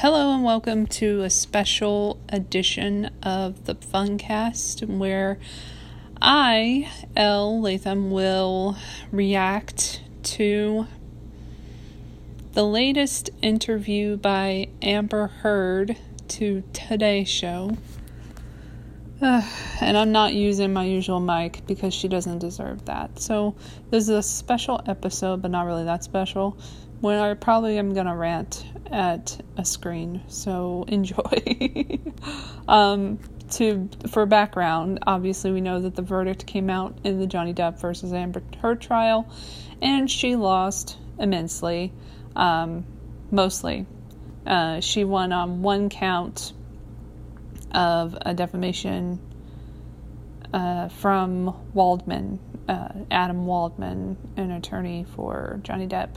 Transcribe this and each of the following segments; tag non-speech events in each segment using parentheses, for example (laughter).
Hello and welcome to a special edition of the Funcast where I, L. Latham, will react to the latest interview by Amber Heard to Today Show. And I'm not using my usual mic because she doesn't deserve that. So, this is a special episode, but not really that special when I probably am gonna rant at a screen. So (laughs) enjoy. um, to for background, obviously we know that the verdict came out in the Johnny Depp versus Amber Heard trial, and she lost immensely. Um, mostly, uh, she won on one count of a defamation uh, from Waldman, uh, Adam Waldman, an attorney for Johnny Depp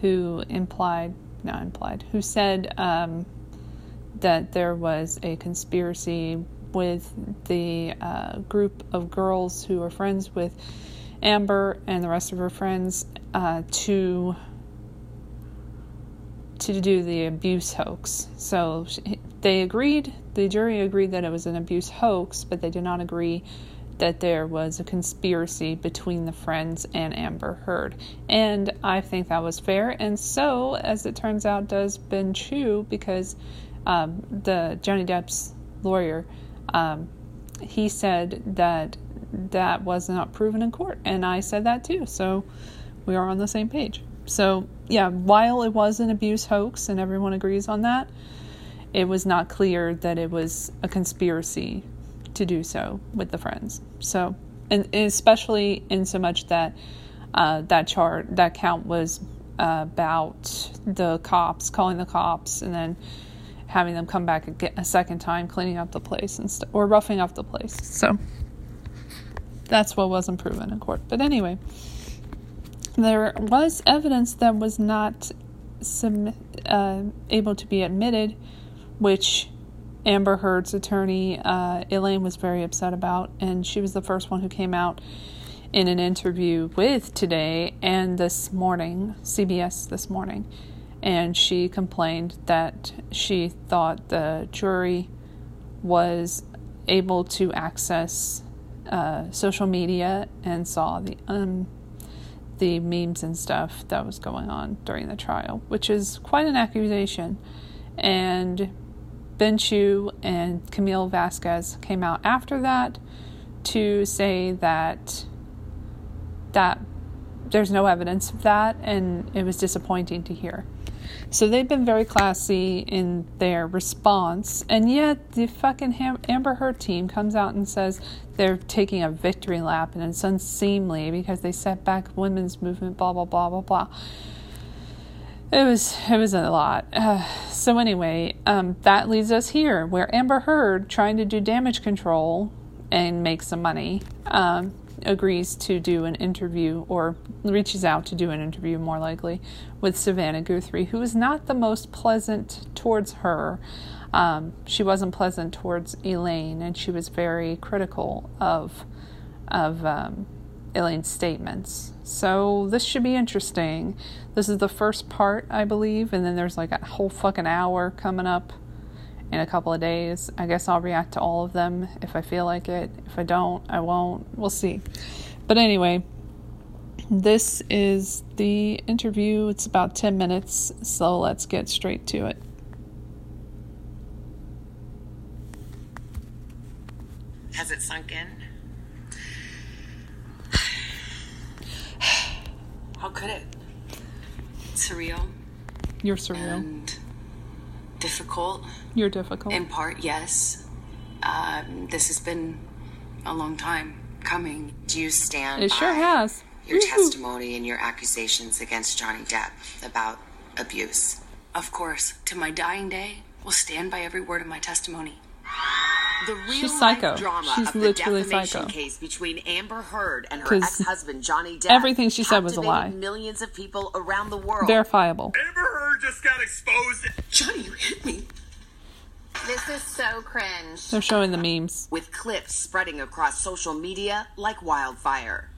who implied, not implied, who said um, that there was a conspiracy with the uh, group of girls who are friends with Amber and the rest of her friends uh, to to do the abuse hoax. So they agreed, the jury agreed that it was an abuse hoax, but they did not agree that there was a conspiracy between the friends and Amber Heard. And I think that was fair. And so, as it turns out, does Ben Chew, because um, the Johnny Depp's lawyer, um, he said that that was not proven in court. And I said that too. So we are on the same page. So, yeah, while it was an abuse hoax and everyone agrees on that, it was not clear that it was a conspiracy to do so with the friends. So, and especially in so much that uh, that chart, that count was uh, about the cops, calling the cops, and then having them come back a second time, cleaning up the place and st- or roughing up the place. So that's what wasn't proven in court. But anyway, there was evidence that was not sub- uh, able to be admitted, which Amber Heard's attorney, uh, Elaine, was very upset about, and she was the first one who came out in an interview with Today and this morning, CBS this morning, and she complained that she thought the jury was able to access uh, social media and saw the um, the memes and stuff that was going on during the trial, which is quite an accusation, and Ben Chew and Camille Vasquez came out after that to say that that there's no evidence of that and it was disappointing to hear. So they've been very classy in their response, and yet the fucking Ham- Amber Heard team comes out and says they're taking a victory lap and it's unseemly because they set back women's movement, blah blah blah blah blah it was it was a lot. Uh, (sighs) so anyway, um, that leads us here, where Amber Heard, trying to do damage control and make some money, um, agrees to do an interview or reaches out to do an interview, more likely, with Savannah Guthrie, who is not the most pleasant towards her. Um, she wasn't pleasant towards Elaine, and she was very critical of of Elaine's statements. So this should be interesting. This is the first part, I believe, and then there's like a whole fucking hour coming up in a couple of days. I guess I'll react to all of them if I feel like it. If I don't, I won't. We'll see. But anyway, this is the interview. It's about 10 minutes, so let's get straight to it. Has it sunk in? How could it? Surreal. You're surreal. And difficult. You're difficult. In part, yes. Um, this has been a long time coming. Do you stand? It sure has. Your Woo-hoo. testimony and your accusations against Johnny Depp about abuse. Of course, to my dying day, will stand by every word of my testimony. The real She's psycho. drama She's of literally the defamation psycho. case between Amber Heard and her ex-husband Johnny Depp. Everything she said was a lie. Millions of people around the world. Verifiable. Amber Heard just got exposed. Johnny, you hit me. This is so cringe. They're showing the memes. With clips spreading across social media like wildfire.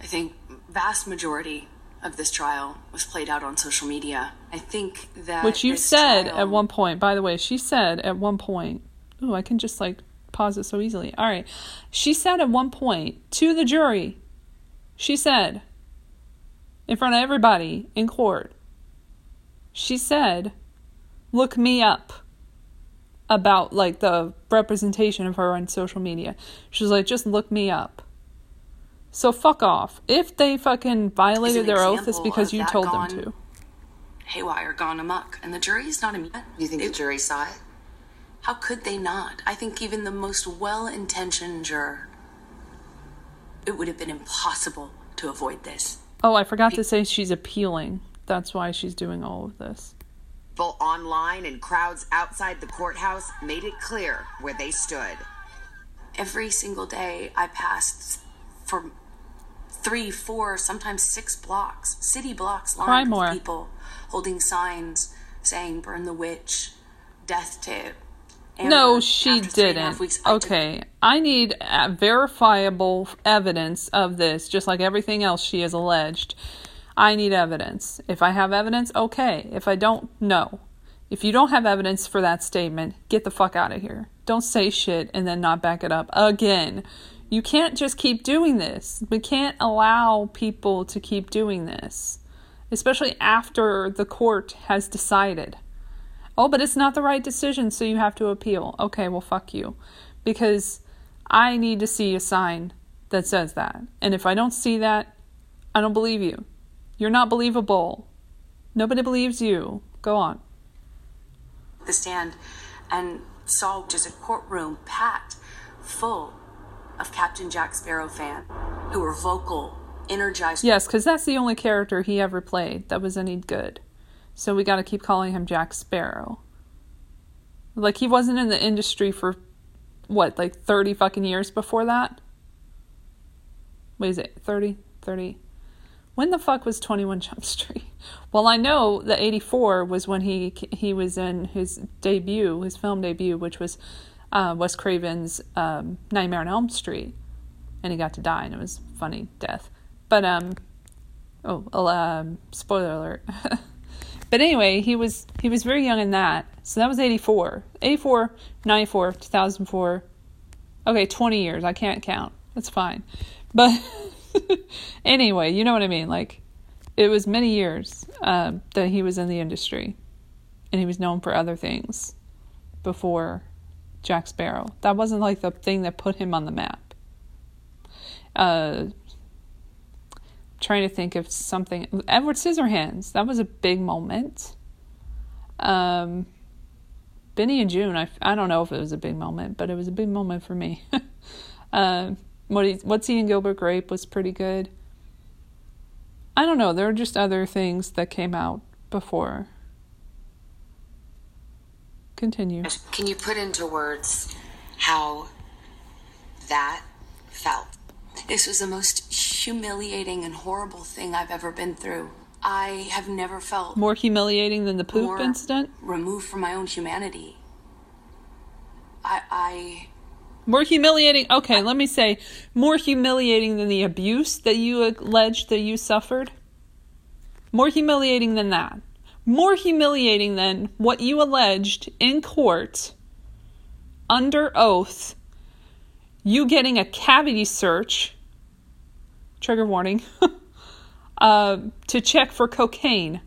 I think vast majority of this trial was played out on social media. I think that Which you this said trial- at one point, by the way, she said at one point, ooh, I can just like pause it so easily. All right. She said at one point to the jury, she said, in front of everybody in court, she said, look me up about like the representation of her on social media. She was like, just look me up. So fuck off. If they fucking violated their oath, it's because you that told them gone to. haywire, gone amok, and the jury's not immune. You think the jury saw it? How could they not? I think even the most well intentioned juror, it would have been impossible to avoid this. Oh, I forgot to say she's appealing. That's why she's doing all of this. People online and crowds outside the courthouse made it clear where they stood. Every single day I passed for three, four, sometimes six blocks, city blocks Cry lined with people holding signs saying burn the witch, death to No, she After three and a half didn't. weeks, I Okay, I need uh, verifiable evidence of this, just like everything else she has alleged. I need evidence. If I have evidence, okay. If I don't, no. If you don't have evidence for that statement, get the fuck out of here. Don't say shit and then not back it up again. You can't just keep doing this. We can't allow people to keep doing this, especially after the court has decided. Oh, but it's not the right decision, so you have to appeal. Okay, well, fuck you. Because I need to see a sign that says that. And if I don't see that, I don't believe you. You're not believable. Nobody believes you. Go on. the stand and saw just a courtroom packed full of Captain Jack Sparrow fans who were vocal, energized. Yes, because that's the only character he ever played that was any good. So we got to keep calling him Jack Sparrow. Like he wasn't in the industry for what, like 30 fucking years before that? What is it? 30? 30? When the fuck was 21 (laughs) Jump Street? Well, I know that 84 was when he he was in his debut, his film debut, which was uh, Wes Craven's um, Nightmare on Elm Street, and he got to die, and it was funny death. But um, oh, um, spoiler alert. (laughs) but anyway, he was he was very young in that, so that was 84, 84, 94, 2004. Okay, 20 years. I can't count. That's fine. But (laughs) anyway, you know what I mean. Like, it was many years um, that he was in the industry, and he was known for other things before Jack Sparrow. That wasn't like the thing that put him on the map. Uh, trying to think of something. Edward Scissorhands. That was a big moment. Um, Benny and Joon. I, I don't know if it was a big moment, but it was a big moment for me. (laughs) um, what he, what's and Gilbert Grape was pretty good. I don't know. There are just other things that came out before. Continue. Can you put into words how that felt? This was the most humiliating and horrible thing I've ever been through. I have never felt More humiliating than the poop incident? removed from my own humanity. I, I More humiliating. Okay, let me say more humiliating than the abuse that you alleged that you suffered. More humiliating than that. More humiliating than what you alleged in court under oath. You getting a cavity search. Trigger warning. (laughs) uh, to check for cocaine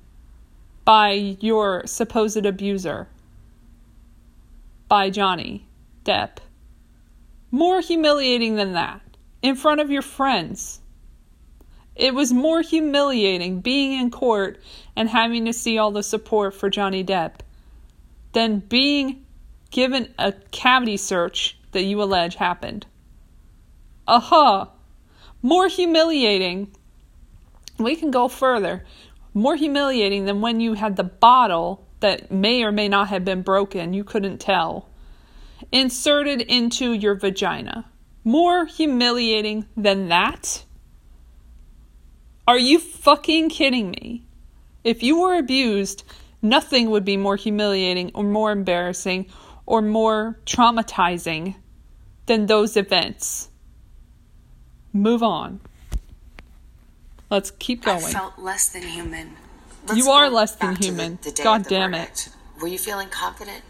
by your supposed abuser. By Johnny Depp more humiliating than that in front of your friends. It was more humiliating being in court and having to see all the support for Johnny Depp than being given a cavity search that you allege happened. Aha! More humiliating. We can go further. More humiliating than when you had the bottle that may or may not have been broken, you couldn't tell inserted into your vagina. More humiliating than that? Are you fucking kidding me? If you were abused, nothing would be more humiliating or more embarrassing or more traumatizing than those events. Move on. Let's keep going. I felt less than human. You are less than to the- human. the God damn it. Were you feeling confident?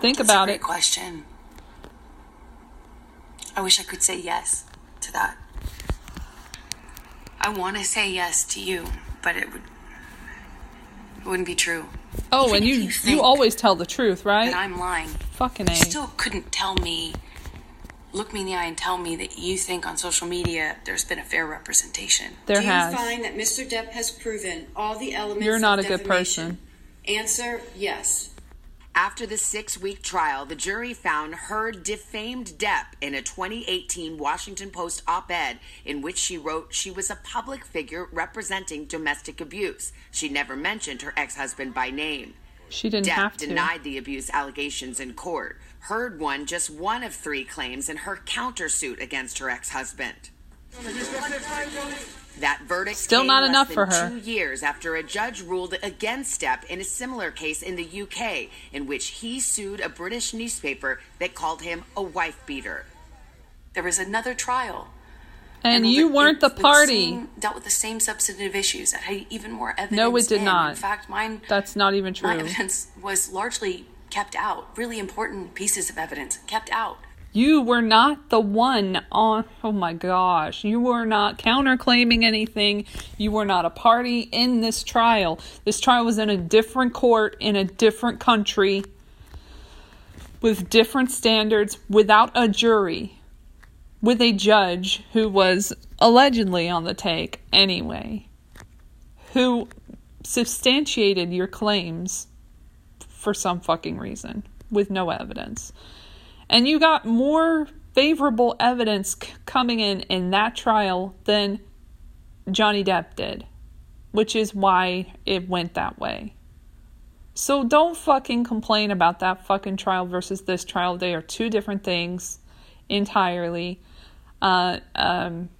Think That's about a great it. question. I wish I could say yes to that. I want to say yes to you, but it would it wouldn't be true. Oh, Even and you you you always tell the truth, That right? I'm lying. Fucking A. You still couldn't tell me, look me in the eye and tell me that you think on social media there's been a fair representation. There Do you has. find that Mr. Depp has proven all the elements You're not of a good person. Answer, yes. After the six week trial, the jury found Heard defamed Depp in a 2018 Washington Post op ed in which she wrote she was a public figure representing domestic abuse. She never mentioned her ex husband by name. She didn't Depp have to. denied the abuse allegations in court. Heard won just one of three claims in her countersuit against her ex husband. That verdict Still not enough for her. Two years after a judge ruled against Depp in a similar case in the UK, in which he sued a British newspaper that called him a wife beater. There was another trial. And you it- weren't the party. same- dealt with the same substantive issues that had even more evidence. No, it did in. not. In fact, mine. That's not even true. My evidence was largely kept out. Really important pieces of evidence kept out. You were not the one on. Oh my gosh. You were not counterclaiming anything. You were not a party in this trial. This trial was in a different court in a different country with different standards without a jury, with a judge who was allegedly on the take anyway, who substantiated your claims for some fucking reason with no evidence and you got more favorable evidence c- coming in in that trial than Johnny Depp did, which is why it went that way. So don't fucking complain about that fucking trial versus this trial. They are two different things entirely. Uh, um,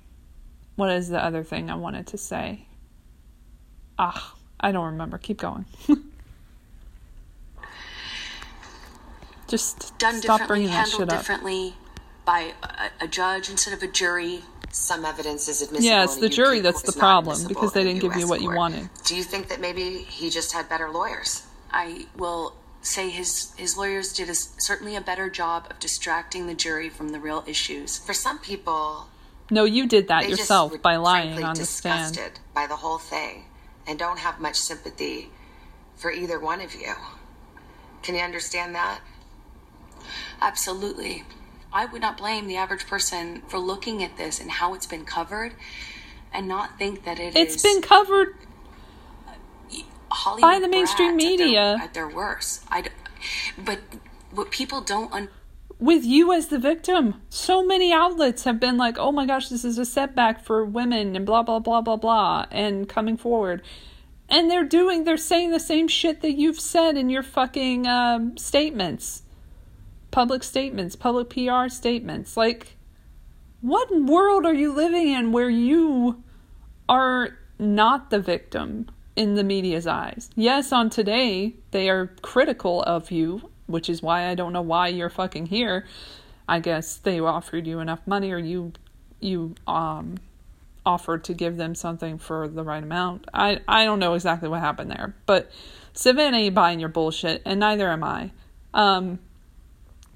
what is the other thing I wanted to say? Ah, I don't remember. Keep going. (laughs) Just Done stop differently, bringing that handled shit up. differently by a, a judge instead of a jury. Some evidence is admissible. Yeah, it's in the jury that's the problem, because they didn't give you US what you wanted. Do you think that maybe he just had better lawyers? I will say his his lawyers did a, certainly a better job of distracting the jury from the real issues. For some people, No, you did that yourself just by lying frankly on the stand. disgusted by the whole thing and don't have much sympathy for either one of you. Can you understand that? Absolutely. I would not blame the average person for looking at this and how it's been covered and not think that it It's is been covered. Hollywood by the mainstream brats at their- media. at their, worst. I but what people don't un- with you as the victim. So many outlets have been like, oh my gosh, this is a setback for women and blah, blah, blah, blah, blah, and coming forward. And they're doing, they're saying the same shit that you've said in your fucking um, statements, public statements, public PR statements. Like, what world are you living in where you are not the victim in the media's eyes? Yes, on today, they are critical of you, which is why I don't know why you're fucking here. I guess they offered you enough money or you you um offered to give them something for the right amount. I I don't know exactly what happened there, but Savannah ain't buying your bullshit, and neither am I. Um,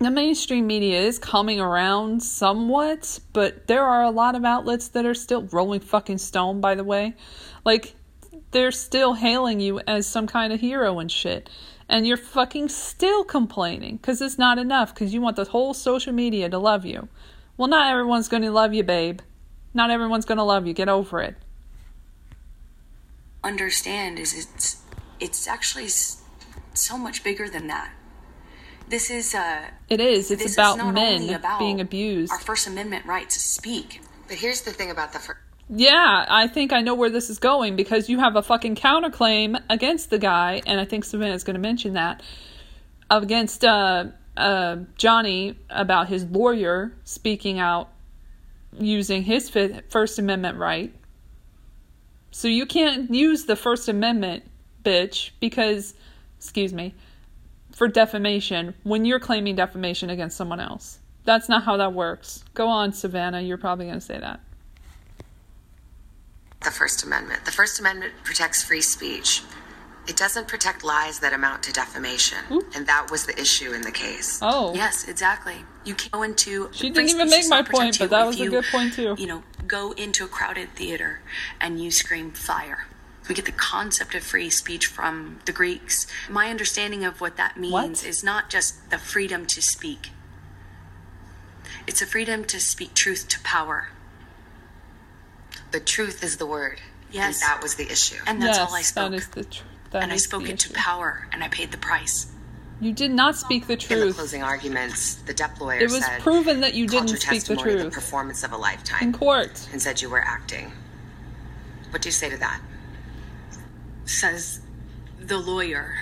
the mainstream media is coming around somewhat, but there are a lot of outlets that are still rolling fucking stone, by the way. Like, they're still hailing you as some kind of hero and shit. And you're fucking still complaining because it's not enough because you want the whole social media to love you. Well, not everyone's going to love you, babe. Not everyone's going to love you. Get over it. understand is it's it's actually so much bigger than that. This is uh It is. It's this about is not men only about being abused. Our First Amendment right to speak. But here's the thing about the first. Yeah, I think I know where this is going because you have a fucking counterclaim against the guy, and I think Savannah's going to mention that against uh, uh, Johnny about his lawyer speaking out using his fifth, First Amendment right. So you can't use the First Amendment, bitch, because, excuse me, for defamation when you're claiming defamation against someone else. That's not how that works. Go on, Savannah. You're probably going to say that. the First Amendment. The First Amendment protects free speech. It doesn't protect lies that amount to defamation. And that was the issue in the case. Oh. Yes, exactly. You can go into she didn't even make my point, but that was a good point, too. You know, go into a crowded theater and you scream fire. We get the concept of free speech from the Greeks. My understanding of what that means What? is not just the freedom to speak. It's a freedom to speak truth to power. The truth is the word. Yes. And that was the issue. And that's yes, all I spoke. that is the truth. And I spoke the it to power and I paid the price. You did not speak the truth. in the truth. closing arguments, the Depp lawyer It was said, proven that you didn't your speak the testimony truth. performance of a lifetime. In court. and said you were acting. What do you say to that? Says the lawyer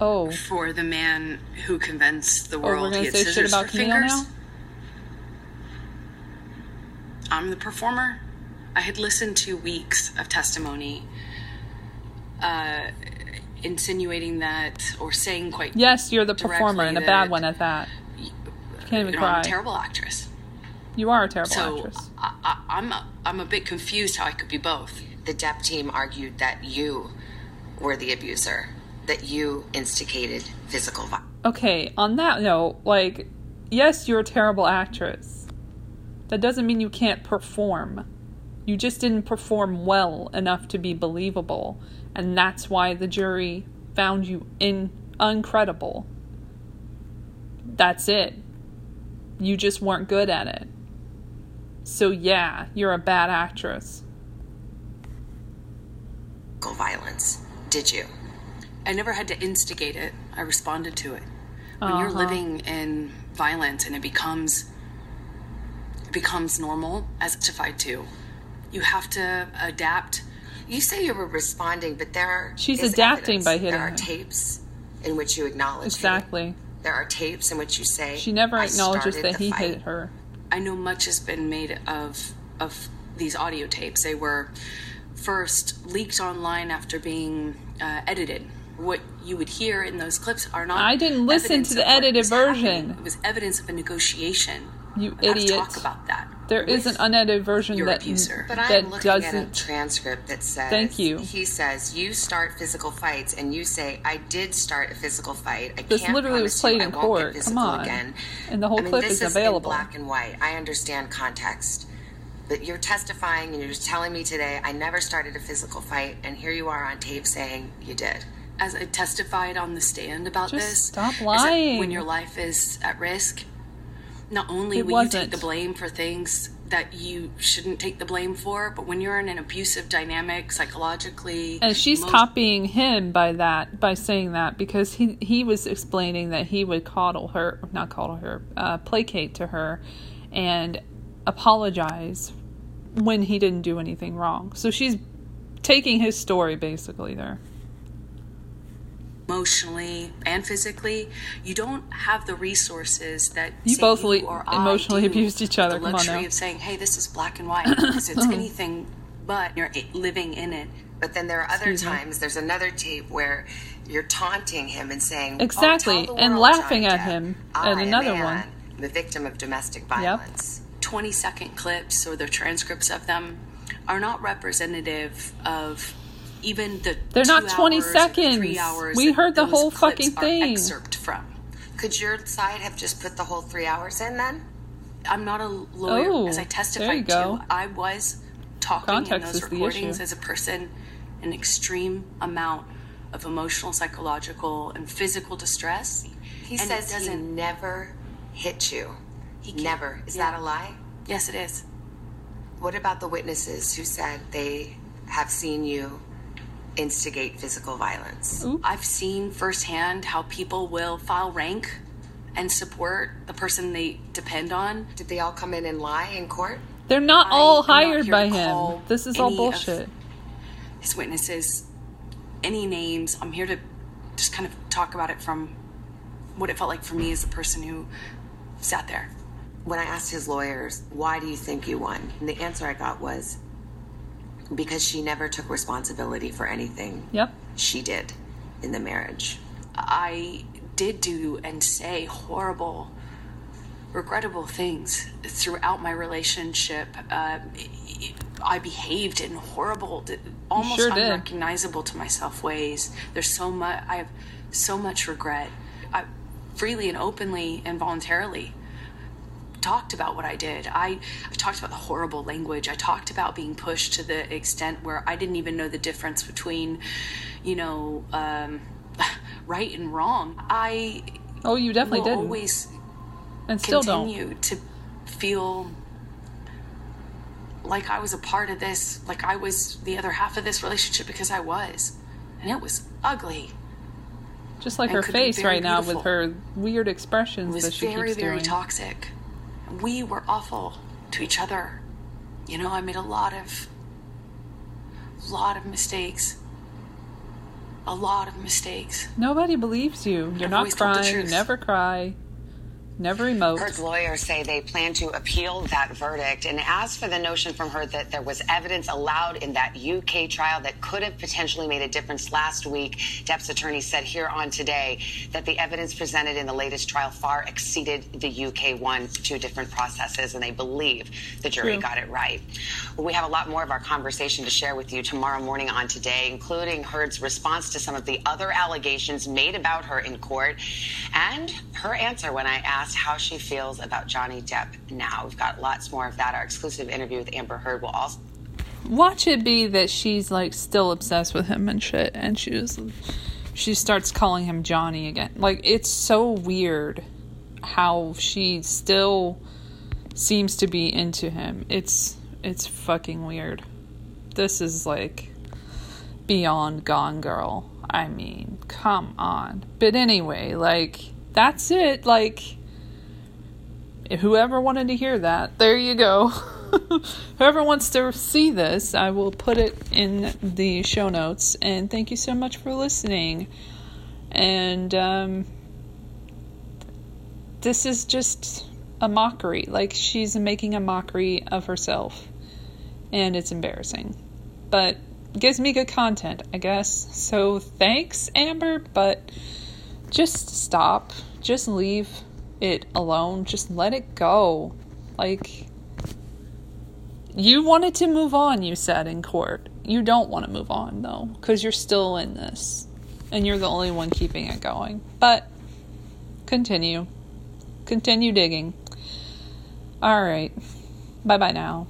Oh. for the man who convinced the Oh, we're world gonna he had say shit scissors about for Camino fingers. now? I'm the performer. I had listened to weeks of testimony uh, insinuating that or saying quite Yes, you're the performer and a bad one at that. You can't even you know, I'm cry. a terrible actress. You are a terrible So actress. I, I, I'm a, I'm a bit confused how I could be both. The Depp team argued that you were the abuser, that you instigated physical violence. Okay, on that note, like, yes, you're a terrible actress. That doesn't mean you can't perform. You just didn't perform well enough to be believable, and that's why the jury found you in uncredible. That's it. You just weren't good at it. So yeah, you're a bad actress. violence. Did you? I never had to instigate it. I responded to it. When you're Uh-huh. living in violence and it becomes it becomes normal as justified to, you have to adapt. You say you were responding, but there She's adapting evidence. by hitting There are him. tapes in which you acknowledge. Exactly. There are tapes in which you say She never acknowledges that he fight." hit her. I know much has been made of of these audio tapes. They were first leaked online after being uh, edited. What you would hear in those clips are not. I didn't listen to the edited was happening. version. It was evidence of a negotiation. You I have to idiot. talk about that. There is an unedited version your that abuser. But I'm that looking at a doesn't. transcript that says Thank you. He says you start physical fights, and you say I did start a physical fight. I This can't literally was promise you played I in won't get court. Come physical on. Again. And the whole I mean, clip this is in available. black and white. I understand context, but you're testifying and you're just telling me today I never started a physical fight, and here you are on tape saying you did. as I testified on the stand about Just this, stop is that lying. when your life is at risk, not only It will you take the blame for things that you shouldn't take the blame for, but when you're in an abusive dynamic psychologically, And she's emo- copying him by that by saying that because he he was explaining that he would coddle her, not coddle her, uh, placate to her, and apologize when he didn't do anything wrong. So she's taking his story basically there. emotionally and physically, you don't have the resources that You both you or emotionally abused each other. The Come on luxury now. of saying, "Hey, this is black and white," because it's (clears throat) anything but you're living in it. But then there are other Excuse me. times. There's another tape where you're taunting him and saying "Oh, Exactly, the and laughing at him, and another one. a victim of domestic violence. 20 second clips or the transcripts of them are not representative of even the They're not 20 hours seconds. three hours We heard the those whole clips fucking thing. excerpt from Could your side have just put the whole three hours in then? i'm not a lawyer Oh, as i testified to i was talking Context in those recordings as a person an extreme amount of emotional psychological and physical distress He And says he doesn't- never hit you. He can't- never. Is yeah. that a lie? Yes it is What about the witnesses who said they have seen you instigate physical violence? I've seen firsthand how people will file rank and support the person they depend on. Did they all come in and lie in court? They're not I all am not hired by him. This is all bullshit. His witnesses, any names. I'm here to just kind of talk about it from what it felt like for me as the person who sat there. When I asked his lawyers, why do you think you won? And the answer I got was because she never took responsibility for anything Yep. she did in the marriage. I did do and say horrible regrettable things throughout my relationship. Uh, I behaved in horrible, almost sure did. unrecognizable to myself ways. There's so much. I have so much regret. I freely and openly and voluntarily talked about what I did. I, I talked about the horrible language. I talked about being pushed to the extent where I didn't even know the difference between, you know, um, (laughs) right and wrong. I Oh, you definitely didn't. always and still don't. continue to feel like I was a part of this, like I was the other half of this relationship because I was. And it was ugly. Just like and her face very right now beautiful. with her weird expressions was that she very, keeps very doing. toxic. We were awful to each other. You know, I made a lot of, lot of mistakes. A lot of mistakes. Nobody believes you. You're I've not always told the crying. You never cry. Never emote. Heard's lawyers say they plan to appeal that verdict. And as for the notion from her that there was evidence allowed in that UK trial that could have potentially made a difference last week, Depp's attorney said here on today that the evidence presented in the latest trial far exceeded the UK one, two different processes, and they believe the jury True. got it right. We have a lot more of our conversation to share with you tomorrow morning on today, including Heard's response to some of the other allegations made about her in court and her answer when I asked how she feels about Johnny Depp now. We've got lots more of that. Our exclusive interview with Amber Heard will also Watch it be that she's like still obsessed with him and shit, and she just she starts calling him Johnny again. Like it's so weird how she still seems to be into him. It's it's fucking weird. This is like beyond Gone Girl. I mean, come on. But anyway, like that's it. Like whoever wanted to hear that, there you go. (laughs) whoever wants to see this, I will put it in the show notes. And thank you so much for listening. And um, this is just a mockery. Like she's making a mockery of herself. And it's embarrassing. But gives me good content, I guess. So thanks, Amber, but just stop. Just leave it alone. Just let it go. Like, you wanted to move on, you said in court. You don't want to move on, though, because you're still in this. And you're the only one keeping it going. But, continue. Continue digging. Alright. Bye bye now.